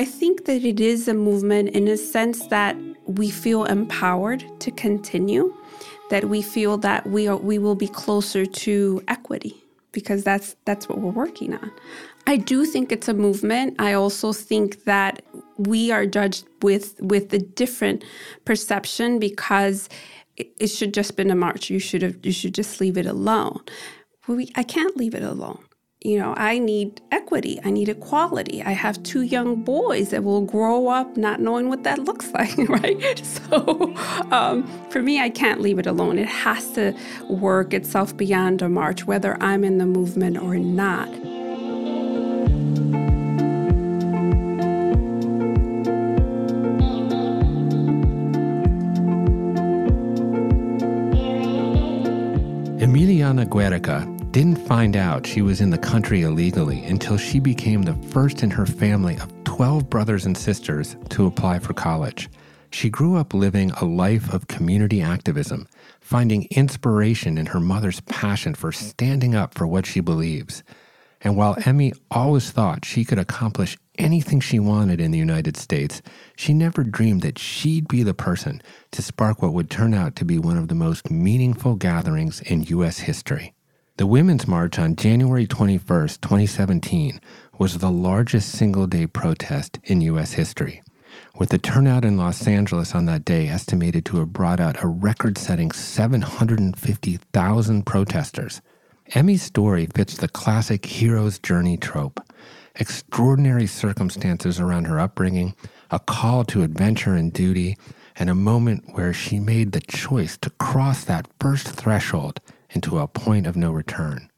I think that it is a movement in a sense that we feel empowered to continue, that we feel that we are we will be closer to equity because that's that's what we're working on. I do think it's a movement. I also think that we are judged with with a different perception because it, it should just been a march. You should have you should just leave it alone. We, I can't leave it alone you know, I need equity, I need equality. I have two young boys that will grow up not knowing what that looks like, right? So um, for me, I can't leave it alone. It has to work itself beyond a march, whether I'm in the movement or not. Emiliana Guereca didn't find out she was in the country illegally until she became the first in her family of 12 brothers and sisters to apply for college. She grew up living a life of community activism, finding inspiration in her mother's passion for standing up for what she believes. And while Emi always thought she could accomplish anything she wanted in the United States, she never dreamed that she'd be the person to spark what would turn out to be one of the most meaningful gatherings in U.S. history. The Women's March on January 21, 2017, was the largest single day protest in U.S. history, with the turnout in Los Angeles on that day estimated to have brought out a record setting 750,000 protesters. Emi's story fits the classic hero's journey trope extraordinary circumstances around her upbringing, a call to adventure and duty, and a moment where she made the choice to cross that first threshold into a point of no return.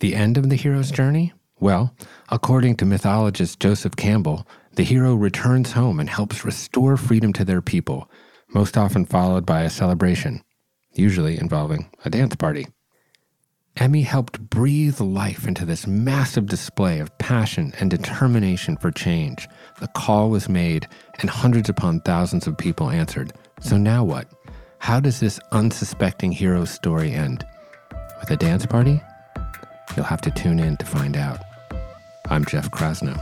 The end of the hero's journey? Well, according to mythologist Joseph Campbell, the hero returns home and helps restore freedom to their people, most often followed by a celebration, usually involving a dance party. Emi helped breathe life into this massive display of passion and determination for change. The call was made, and hundreds upon thousands of people answered. So now what? How does this unsuspecting hero's story end? With a dance party? You'll have to tune in to find out. I'm Jeff Krasno,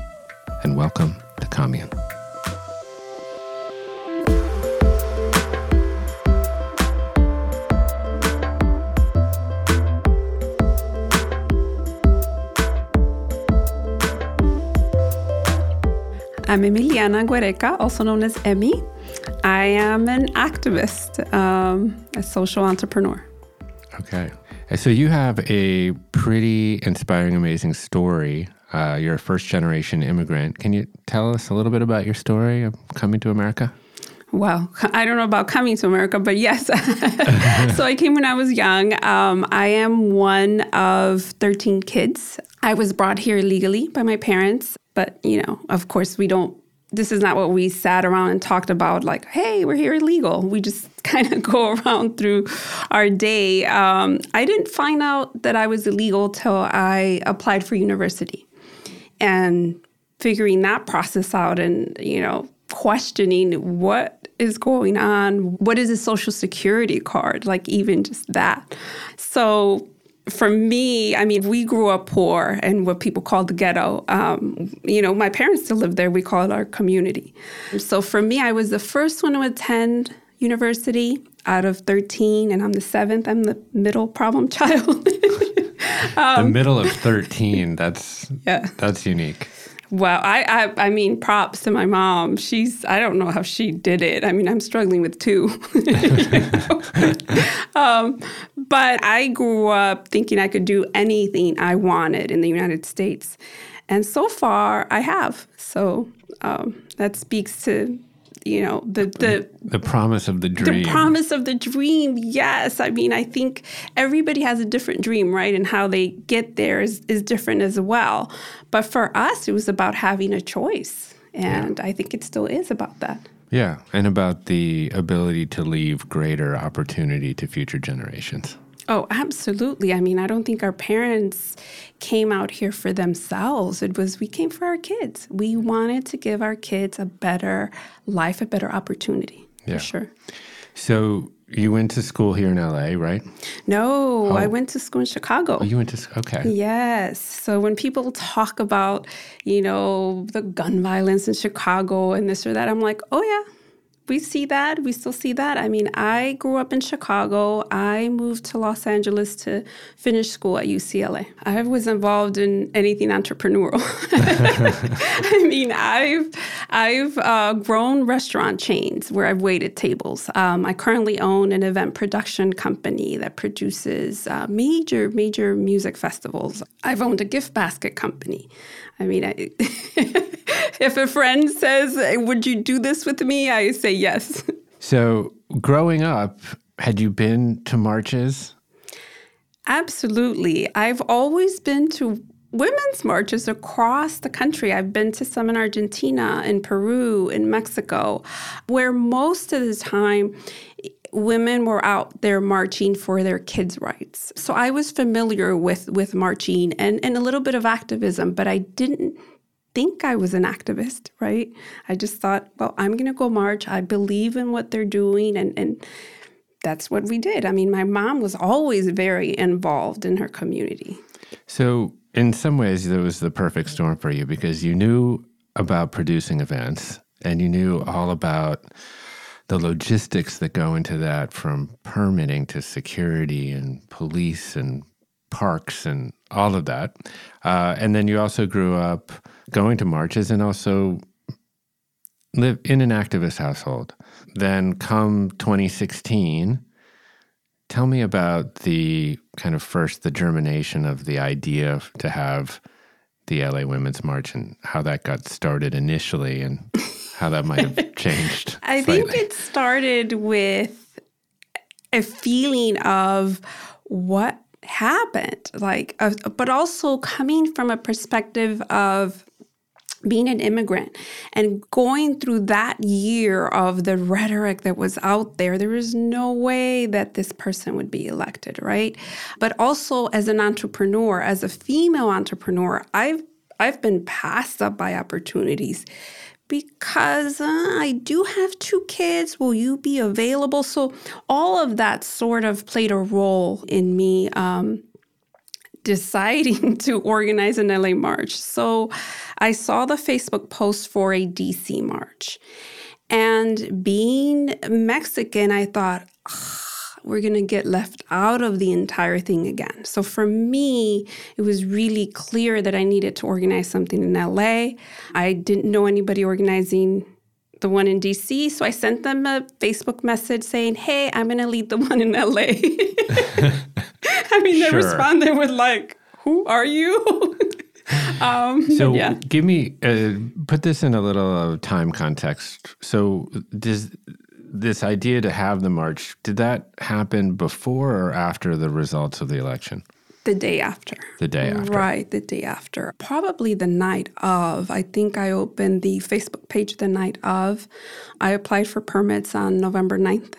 and welcome to Commune. I'm Emiliana Guereca, also known as Emi. I am an activist, um, a social entrepreneur. Okay. So you have a pretty inspiring, amazing story. Uh, you're a first generation immigrant. Can you tell us a little bit about your story of coming to America? Well, I don't know about coming to America, but yes. so I came when I was young. Um, I am one of 13 kids. I was brought here legally by my parents, but you know, of course, we don't this is not what we sat around and talked about like hey we're here illegal. We just kind of go around through our day. Um, i didn't find out that i was illegal till i applied for university. And figuring that process out and you know questioning what is going on what is a social security card? Like even just that. So for me, I mean, we grew up poor and what people call the ghetto. Um, you know, my parents still live there. We call it our community. So for me, I was the first one to attend university out of 13, and I'm the seventh. I'm the middle problem child. um, the middle of 13. That's yeah. That's unique. Well, I, I, I mean, props to my mom. She's I don't know how she did it. I mean, I'm struggling with two. um, but I grew up thinking I could do anything I wanted in the United States, and so far I have. So um, that speaks to you know the the the promise of the dream. the promise of the dream yes. I mean i think everybody has a different dream right? And how they get there is, is different as well. But for us it was about having a choice. And yeah. i think it still is about that. Yeah. And about the ability to leave greater opportunity to future generations Oh, absolutely. I mean, I don't think our parents came out here for themselves. It was we came for our kids. We wanted to give our kids a better life, a better opportunity. Yeah. For sure. So you went to school here in LA, right? No, I Oh. went to school in Chicago. Oh, you went to s- okay. Yes. So when people talk about, you know, the gun violence in Chicago and this or that, I'm like, oh, yeah, we see that. We still see that. I mean, I grew up in Chicago. I moved to Los Angeles to finish school at UCLA. I was involved in anything entrepreneurial. I mean, I've I've uh, grown restaurant chains where I've waited tables. Um, I currently own an event production company that produces uh, major major music festivals. I've owned a gift basket company. I mean, I, if a friend says, "Would you do this with me?" I say yes. So, growing up, had you been to marches? Absolutely. I've always been to women's marches across the country. I've been to some in Argentina, in Peru, in Mexico, where most of the time women were out there marching for their kids' rights. So I was familiar with with marching and, and a little bit of activism, but I didn't think I was an activist, right? I just thought, well, I'm going to go march. I believe in what they're doing and and that's what we did. I mean, my mom was always very involved in her community. So, in some ways, it was the perfect storm for you because you knew about producing events and you knew all about the logistics that go into that from permitting to security and police and parks and all of that. Uh, and then you also grew up going to marches and also live in an activist household. Then come 2016, tell me about the kind of first the germination of the idea to have the LA Women's March and how that got started initially and how that might have changed. I slightly. think it started with a feeling of what happened, like, uh, but also coming from a perspective of being an immigrant and going through that year of the rhetoric that was out there, there is no way that this person would be elected, right? But also as an entrepreneur, as a female entrepreneur, I've I've been passed up by opportunities because uh, I do have two kids. Will you be available? So all of that sort of played a role in me um, deciding to organize an LA March. So I saw the Facebook post for a DC March. And being Mexican, I thought, "Ugh, we're going to get left out of the entire thing again. So for me, it was really clear that I needed to organize something in LA. I didn't know anybody organizing the one in DC. So I sent them a Facebook message saying, hey, I'm going to lead the one in LA. I mean, they Sure. responded with, like, who are you? um, So yeah. give me uh, put this in a little uh, time context. So does this idea to have the march did that happen before or after the results of the election? The day after. The day after. Right, the day after. Probably the night of. I think I opened the Facebook page the night of. I applied for permits on November 9th.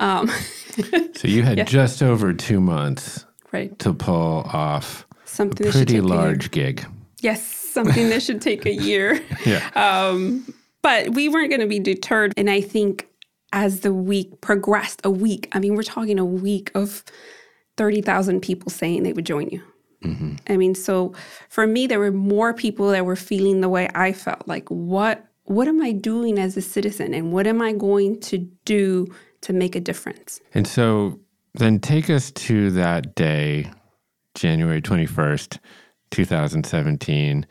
Um, So you had just over two months right. to pull off Something a pretty take a large gig. Yes, something that should take a year. Yeah. Um, but we weren't going to be deterred. And I think as the week progressed, a week, I mean, we're talking a week of 30,000 people saying they would join you. Mm-hmm. I mean, so for me, there were more people that were feeling the way I felt. Like, what what am I doing as a citizen, and what am I going to do to make a difference? And so then take us to that day, January 21st, 2017.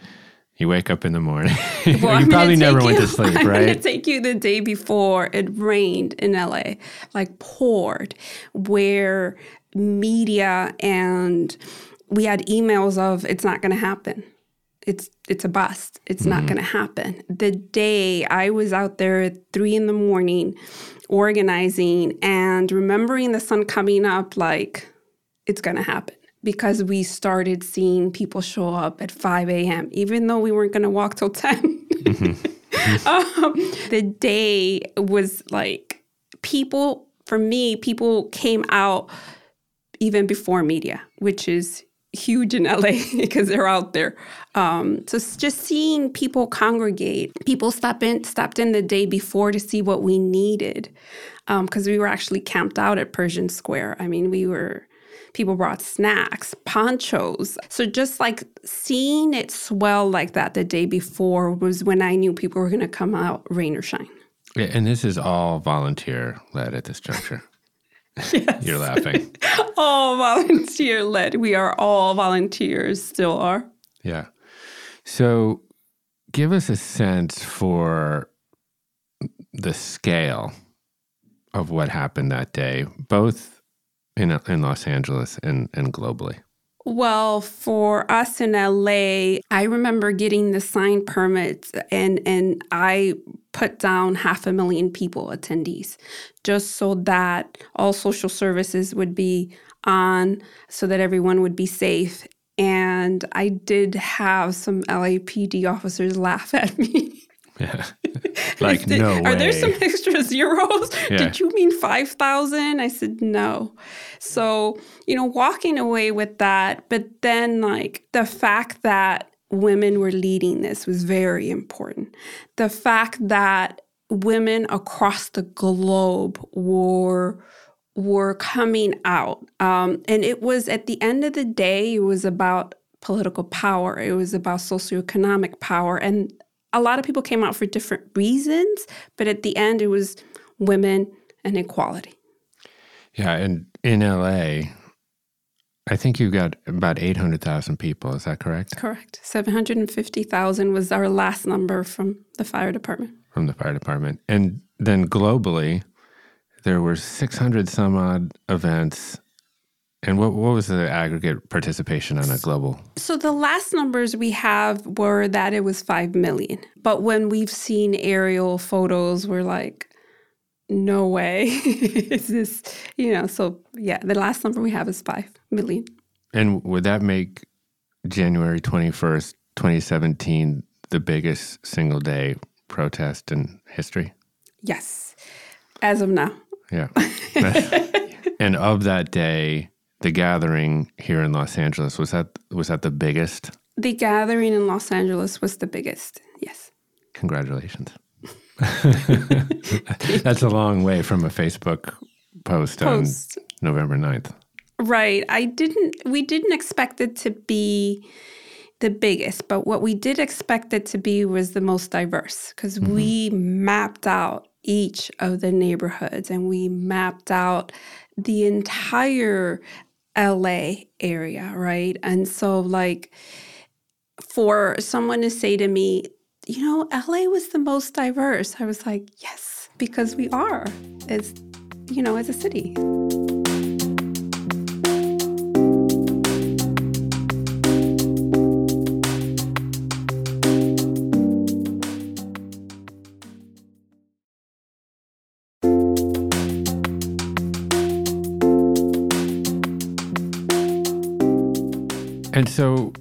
You wake up in the morning. Well, you I'm probably never take went to sleep, I'm right? gonna take you the day before it rained in LA, like poured, where media and we had emails of it's not gonna happen. It's it's a bust. It's not mm-hmm. gonna happen. The day I was out there at three in the morning organizing and remembering the sun coming up like it's gonna happen because we started seeing people show up at 5 a.m., even though we weren't going to walk till 10. um, the day was like people, for me, people came out even before media, which is huge in LA because they're out there. Um, so just seeing people congregate, people stop in, stopped in the day before to see what we needed because um, we were actually camped out at Pershing Square. I mean, we were people brought snacks, ponchos. So just like seeing it swell like that the day before was when I knew people were going to come out, rain or shine. Yeah, and this is all volunteer led at this juncture. Yes. You're laughing. all volunteer led. We are all volunteers, still are. Yeah. So give us a sense for the scale of what happened that day, both in, in Los Angeles and, and globally. Well, for us in LA, I remember getting the sign permits and and I put down half a million people attendees just so that all social services would be on so that everyone would be safe. And I did have some LAPD officers laugh at me. Yeah. like, no Are there some extra zeros? Yeah. Did you mean 5,000? I said, no. So, you know, walking away with that, but then like the fact that women were leading this was very important. The fact that women across the globe were were coming out, um, and it was at the end of the day, it was about political power. It was about socioeconomic power, and a lot of people came out for different reasons. But at the end, it was women and equality. Yeah, and in LA, I think you got about 800,000 people. Is that correct? Correct. 750,000 was our last number from the fire department. From the fire department. And then globally, there were 600 some odd events. And what, what was the aggregate participation on a global? So the last numbers we have were that it was 5 million. But when we've seen aerial photos, we're like, no way is this, you know, so yeah, the last number we have is 5 million. And would that make January 21st, 2017 the biggest single day protest in history? Yes, as of now. Yeah. and of that day, the gathering here in Los Angeles was that was that the biggest? The gathering in Los Angeles was the biggest. Yes. Congratulations. That's a long way from a Facebook post, post. on November 9th. Right. I didn't we didn't expect it to be the biggest, but what we did expect it to be was the most diverse because mm-hmm. we mapped out each of the neighborhoods and we mapped out the entire LA area, right? And so like for someone to say to me, you know, LA was the most diverse. I was like, yes, because we are as, you know, as a city. So,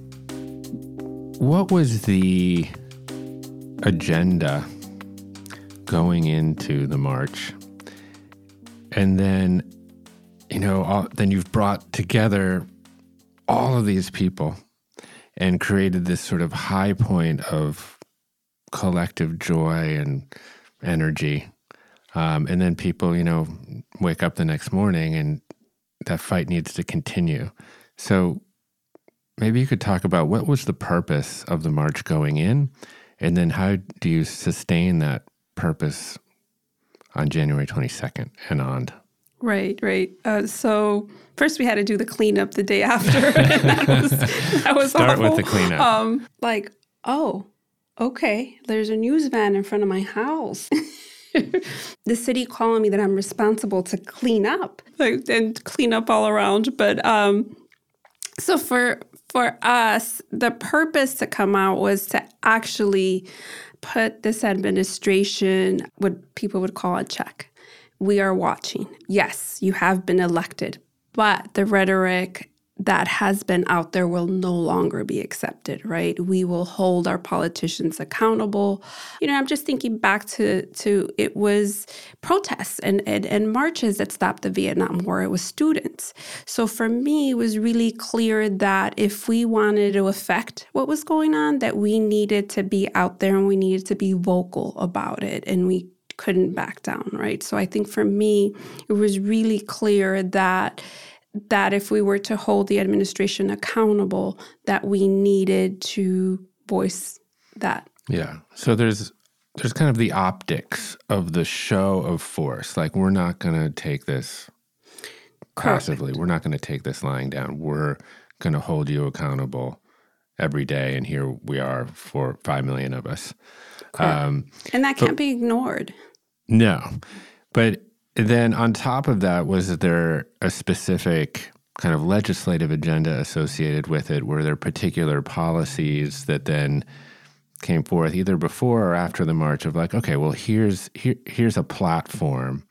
what was the agenda going into the march. And then, you know, all, then you've brought together all of these people and created this sort of high point of collective joy and energy. Um, and then people, you know, wake up the next morning and that fight needs to continue. So maybe you could talk about what was the purpose of the march going in and then how do you sustain that purpose on January 22nd and on? Right, right. Uh, so first we had to do the cleanup the day after. that was, that was Start awful. with the cleanup. Um, like, oh, okay, there's a news van in front of my house. the city calling me that I'm responsible to clean up like, and clean up all around. But um, so for for us, the purpose to come out was to actually put this administration, what people would call a check. We are watching. Yes, you have been elected, but the rhetoric that has been out there will no longer be accepted, right? We will hold our politicians accountable. You know, I'm just thinking back to to it was protests and, and, and marches that stopped the Vietnam War. It was students. So for me, it was really clear that if we wanted to affect what was going on, that we needed to be out there and we needed to be vocal about it. And we couldn't back down, right? So I think for me, it was really clear that that if we were to hold the administration accountable, that we needed to voice that. Yeah. So there's there's kind of the optics of the show of force. Like we're not going to take this passively. We're not going to take this lying down. We're going to hold you accountable every day, and here we are for five million of us. Um, and that can't but, be ignored. No, but then on top of that, was there a specific kind of legislative agenda associated with it? Were there particular policies that then came forth either before or after the march of like, okay, well here's here, here's a platform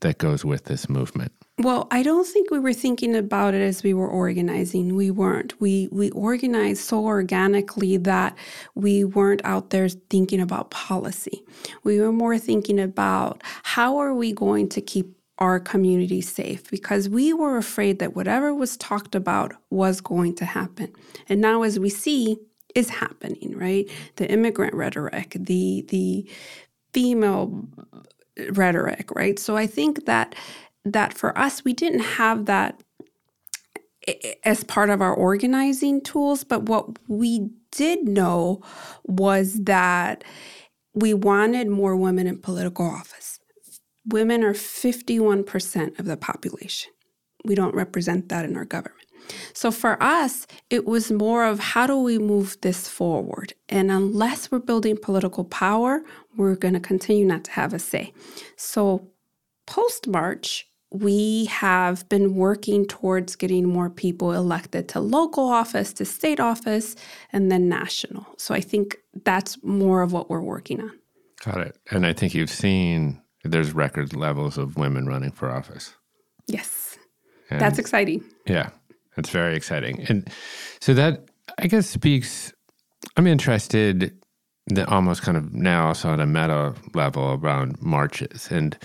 that goes with this movement? Well, I don't think we were thinking about it as we were organizing. We weren't. We we organized so organically that we weren't out there thinking about policy. We were more thinking about how are we going to keep our community safe because we were afraid that whatever was talked about was going to happen. And now as we see is happening, right? The immigrant rhetoric, the the female rhetoric, right? So I think that that for us, we didn't have that as part of our organizing tools. But what we did know was that we wanted more women in political office. Women are 51% of the population. We don't represent that in our government. So for us, it was more of how do we move this forward? And unless we're building political power, we're going to continue not to have a say. So post March, we have been working towards getting more people elected to local office, to state office, and then national. So I think that's more of what we're working on. Got it. And I think you've seen there's record levels of women running for office. Yes. And that's exciting. Yeah. That's very exciting. And so that I guess speaks I'm interested the almost kind of now also on a meta level around marches and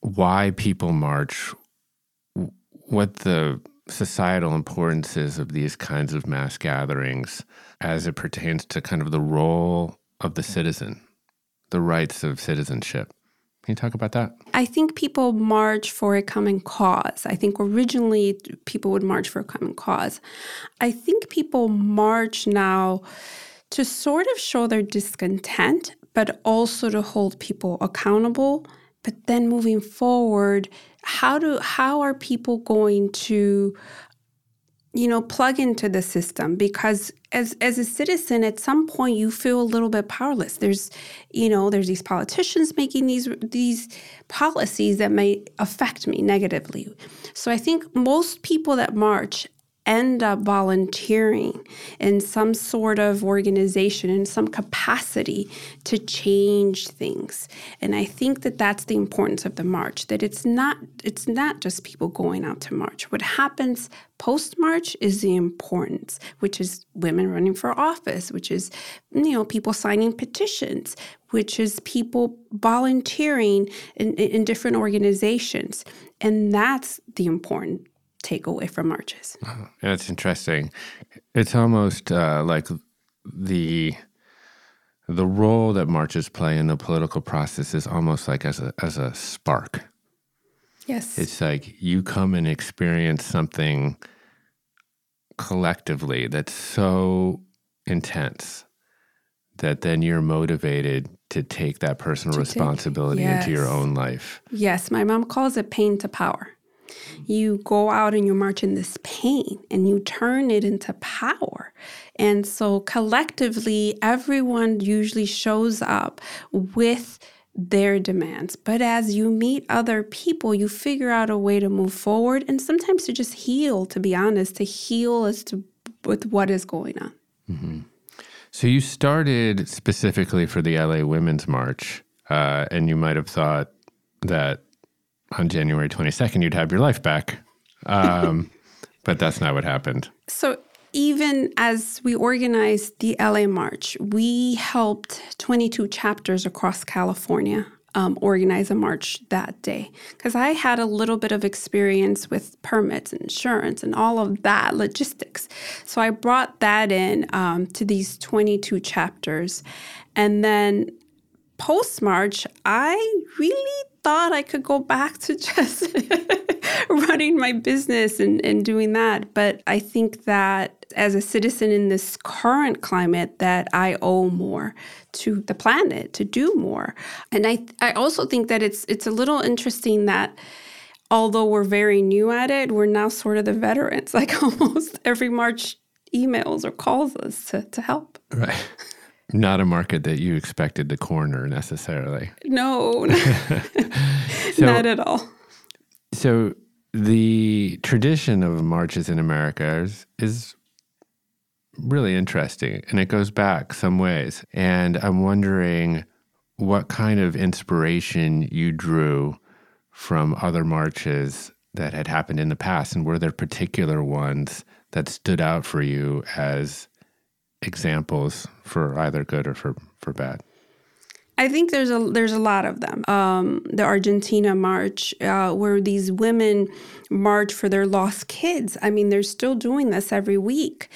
why people march, what the societal importance is of these kinds of mass gatherings as it pertains to kind of the role of the citizen, the rights of citizenship. Can you talk about that? I think people march for a common cause. I think originally people would march for a common cause. I think people march now to sort of show their discontent, but also to hold people accountable but then moving forward, how do how are people going to you know plug into the system? Because as as a citizen at some point you feel a little bit powerless. There's you know there's these politicians making these these policies that may affect me negatively. So i think most people that march end up volunteering in some sort of organization in some capacity to change things. And i think that that's the importance of the march that it's not it's not just people going out to march. What happens post march is the importance which is women running for office which is you know people signing petitions which is people volunteering in, in different organizations. And that's the important takeaway from marches. That's interesting. It's almost uh, like the the role that marches play in the political process is almost like as a as a spark. Yes. It's like you come and experience something collectively that's so intense that then you're motivated to take that personal to responsibility take, yes. into your own life. Yes, my mom calls it pain to power you go out and you march in this pain and you turn it into power. And so collectively, everyone usually shows up with their demands. But as you meet other people, you figure out a way to move forward and sometimes to just heal, to be honest, to heal as to with what is going on. Mm-hmm. So you started specifically for the LA Women's March, uh, and you might have thought that on January 22nd, you'd have your life back. Um, But that's not what happened. So even as we organized the LA March, we helped 22 chapters across California um, organize a march that day because I had a little bit of experience with permits and insurance and all of that logistics. So I brought that in um, to these 22 chapters. And then post March, I really thought I could go back to just running my business and, and doing that. But I think that as a citizen in this current climate, that I owe more to the planet to do more. And I I also think that it's it's a little interesting that although we're very new at it, we're now sort of the veterans. Like almost every March emails or calls us to, to help. Right. Not a market that you expected to corner necessarily. No, so, not at all. So the tradition of marches in America is, is really interesting and it goes back some ways. And I'm wondering what kind of inspiration you drew from other marches that had happened in the past and were there particular ones that stood out for you as examples for either good or for, for bad? I think there's a there's a lot of them. Um, the Argentina march, uh, where these women march for their lost kids. I mean, they're still doing this every week,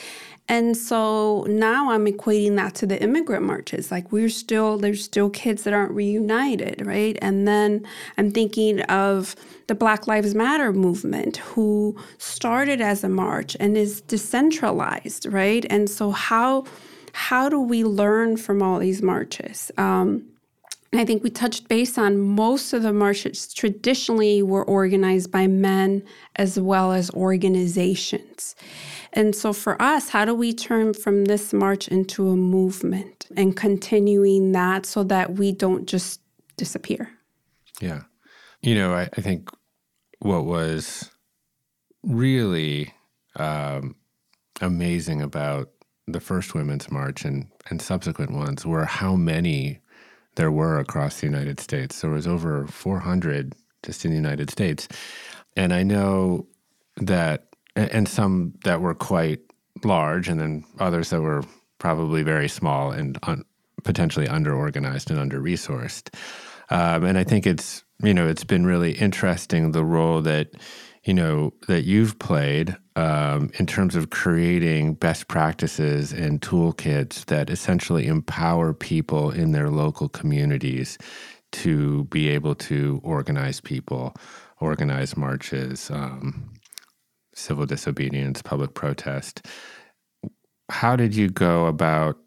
and so now I'm equating that to the immigrant marches. Like we're still there's still kids that aren't reunited, right? And then I'm thinking of the Black Lives Matter movement, who started as a march and is decentralized, right? And so how how do we learn from all these marches? Um, I think we touched base on most of the marches traditionally were organized by men as well as organizations. And so for us, how do we turn from this march into a movement and continuing that so that we don't just disappear? Yeah. You know, I, I think what was really um, amazing about the first Women's March and, and subsequent ones were how many there were across the United States. There was over 400 just in the United States. And I know that, and some that were quite large, and then others that were probably very small and un, potentially under organized and under resourced. Um, and I think it's, you know, it's been really interesting the role that you know that you've played um, in terms of creating best practices and toolkits that essentially empower people in their local communities to be able to organize people, organize marches, um, civil disobedience, public protest. How did you go about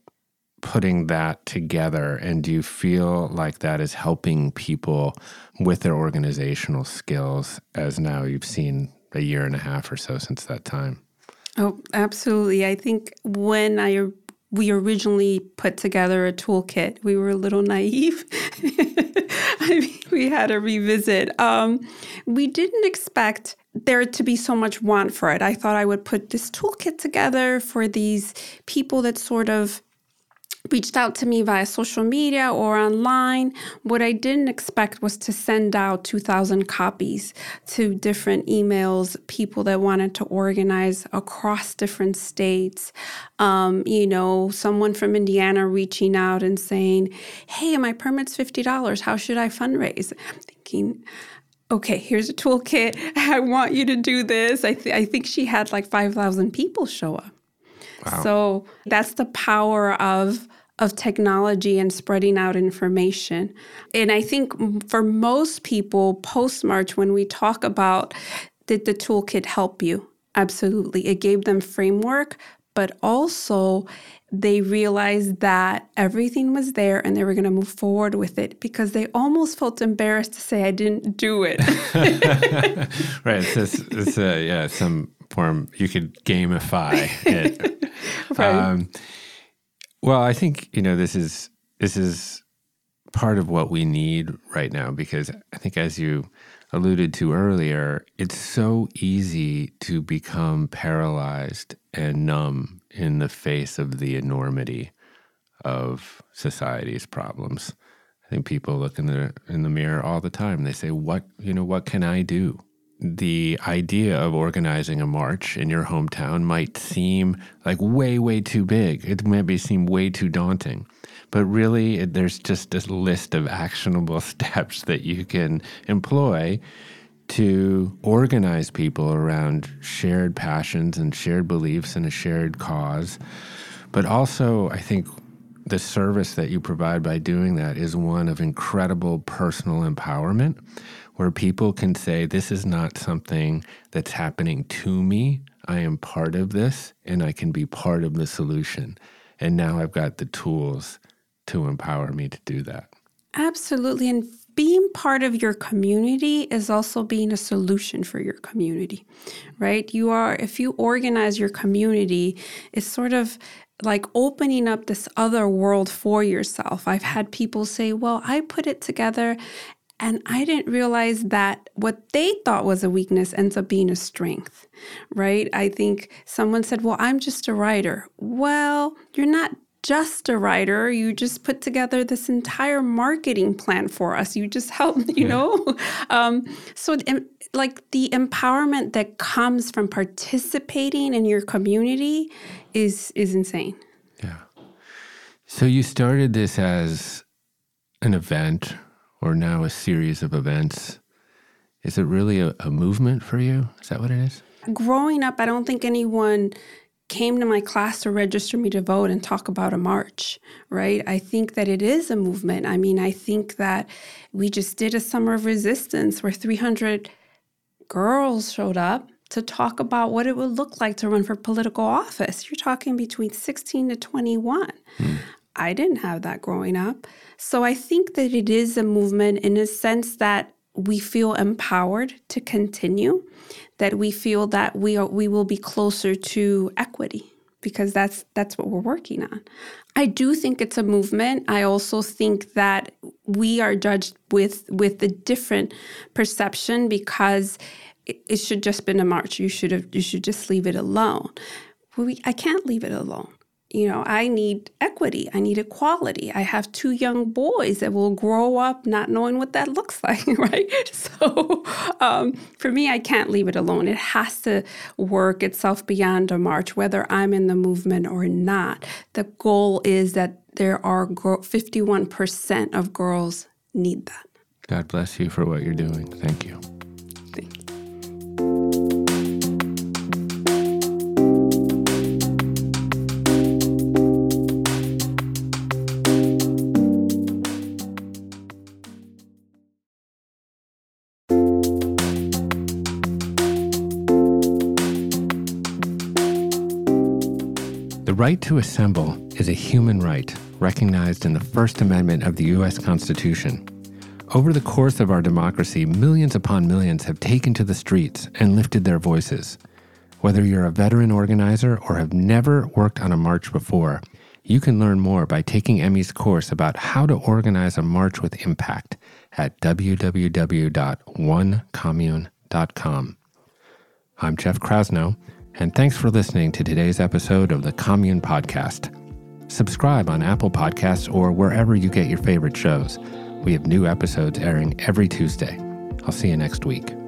putting that together? And do you feel like that is helping people with their organizational skills as now you've seen a year and a half or so since that time? Oh, absolutely. I think when I we originally put together a toolkit, we were a little naive. I mean, we had to revisit. Um, we didn't expect there to be so much want for it. I thought I would put this toolkit together for these people that sort of reached out to me via social media or online. What I didn't expect was to send out 2,000 copies to different emails, people that wanted to organize across different states. Um, you know, someone from Indiana reaching out and saying, Hey, my permit's $50. How should I fundraise? I'm thinking, okay, here's a toolkit. I want you to do this. I, th- I think she had like 5,000 people show up. Wow. So that's the power of of technology and spreading out information. And I think for most people, post March, when we talk about did the toolkit help you? Absolutely. It gave them framework, but also they realized that everything was there and they were going to move forward with it because they almost felt embarrassed to say I didn't do it. right. It's, it's a, yeah, some form you could gamify it. right. Um, well, I think you know this is this is part of what we need right now because I think as you alluded to earlier, it's so easy to become paralyzed and numb in the face of the enormity of society's problems. I think people look in the in the mirror all the time. They say, "What you know? What can I do the idea of organizing a march in your hometown might seem like way, way too big. It might seem way too daunting. But really, it, there's just a list of actionable steps that you can employ to organize people around shared passions and shared beliefs and a shared cause. But also, I think the service that you provide by doing that is one of incredible personal empowerment where people can say, This is not something that's happening to me. I am part of this and I can be part of the solution. And now I've got the tools to empower me to do that. Absolutely. And being part of your community is also being a solution for your community, right? You are, if you organize your community, it's sort of like opening up this other world for yourself. I've had people say, Well, I put it together and I didn't realize that what they thought was a weakness ends up being a strength, right? I think someone said, Well, I'm just a writer. Well, you're not just a writer. You just put together this entire marketing plan for us. You just helped, you yeah. know? Um, so, like the empowerment that comes from participating in your community is is insane. Yeah. So you started this as an event or now a series of events. Is it really a, a movement for you? Is that what it is? Growing up, I don't think anyone came to my class to register me to vote and talk about a march, right? I think that it is a movement. I mean, I think that we just did a summer of resistance where 300 girls showed up to talk about what it would look like to run for political office. You're talking between 16 to 21. Hmm. I didn't have that growing up. So I think that it is a movement in a sense that we feel empowered to continue, that we feel that we are, we will be closer to equity because that's that's what we're working on. I do think it's a movement. I also think that we are judged with with a different perception because it, it should just been a march. You should have you should just leave it alone. we, I can't leave it alone you know, I need equity, I need equality. I have two young boys that will grow up not knowing what that looks like, right? So um, for me, I can't leave it alone. It has to work itself beyond a march, whether I'm in the movement or not. The goal is that there are 51% of girls need that. God bless you for what you're doing. Thank you. The right to assemble is a human right recognized in the First Amendment of the U.S. Constitution. Over the course of our democracy, millions upon millions have taken to the streets and lifted their voices. Whether you're a veteran organizer or have never worked on a march before, you can learn more by taking Emi's course about how to organize a march with impact at www.onecommune.com. I'm Jeff Krasno and thanks for listening to today's episode of the Commune Podcast. Subscribe on Apple Podcasts or wherever you get your favorite shows. We have new episodes airing every Tuesday. I'll see you next week.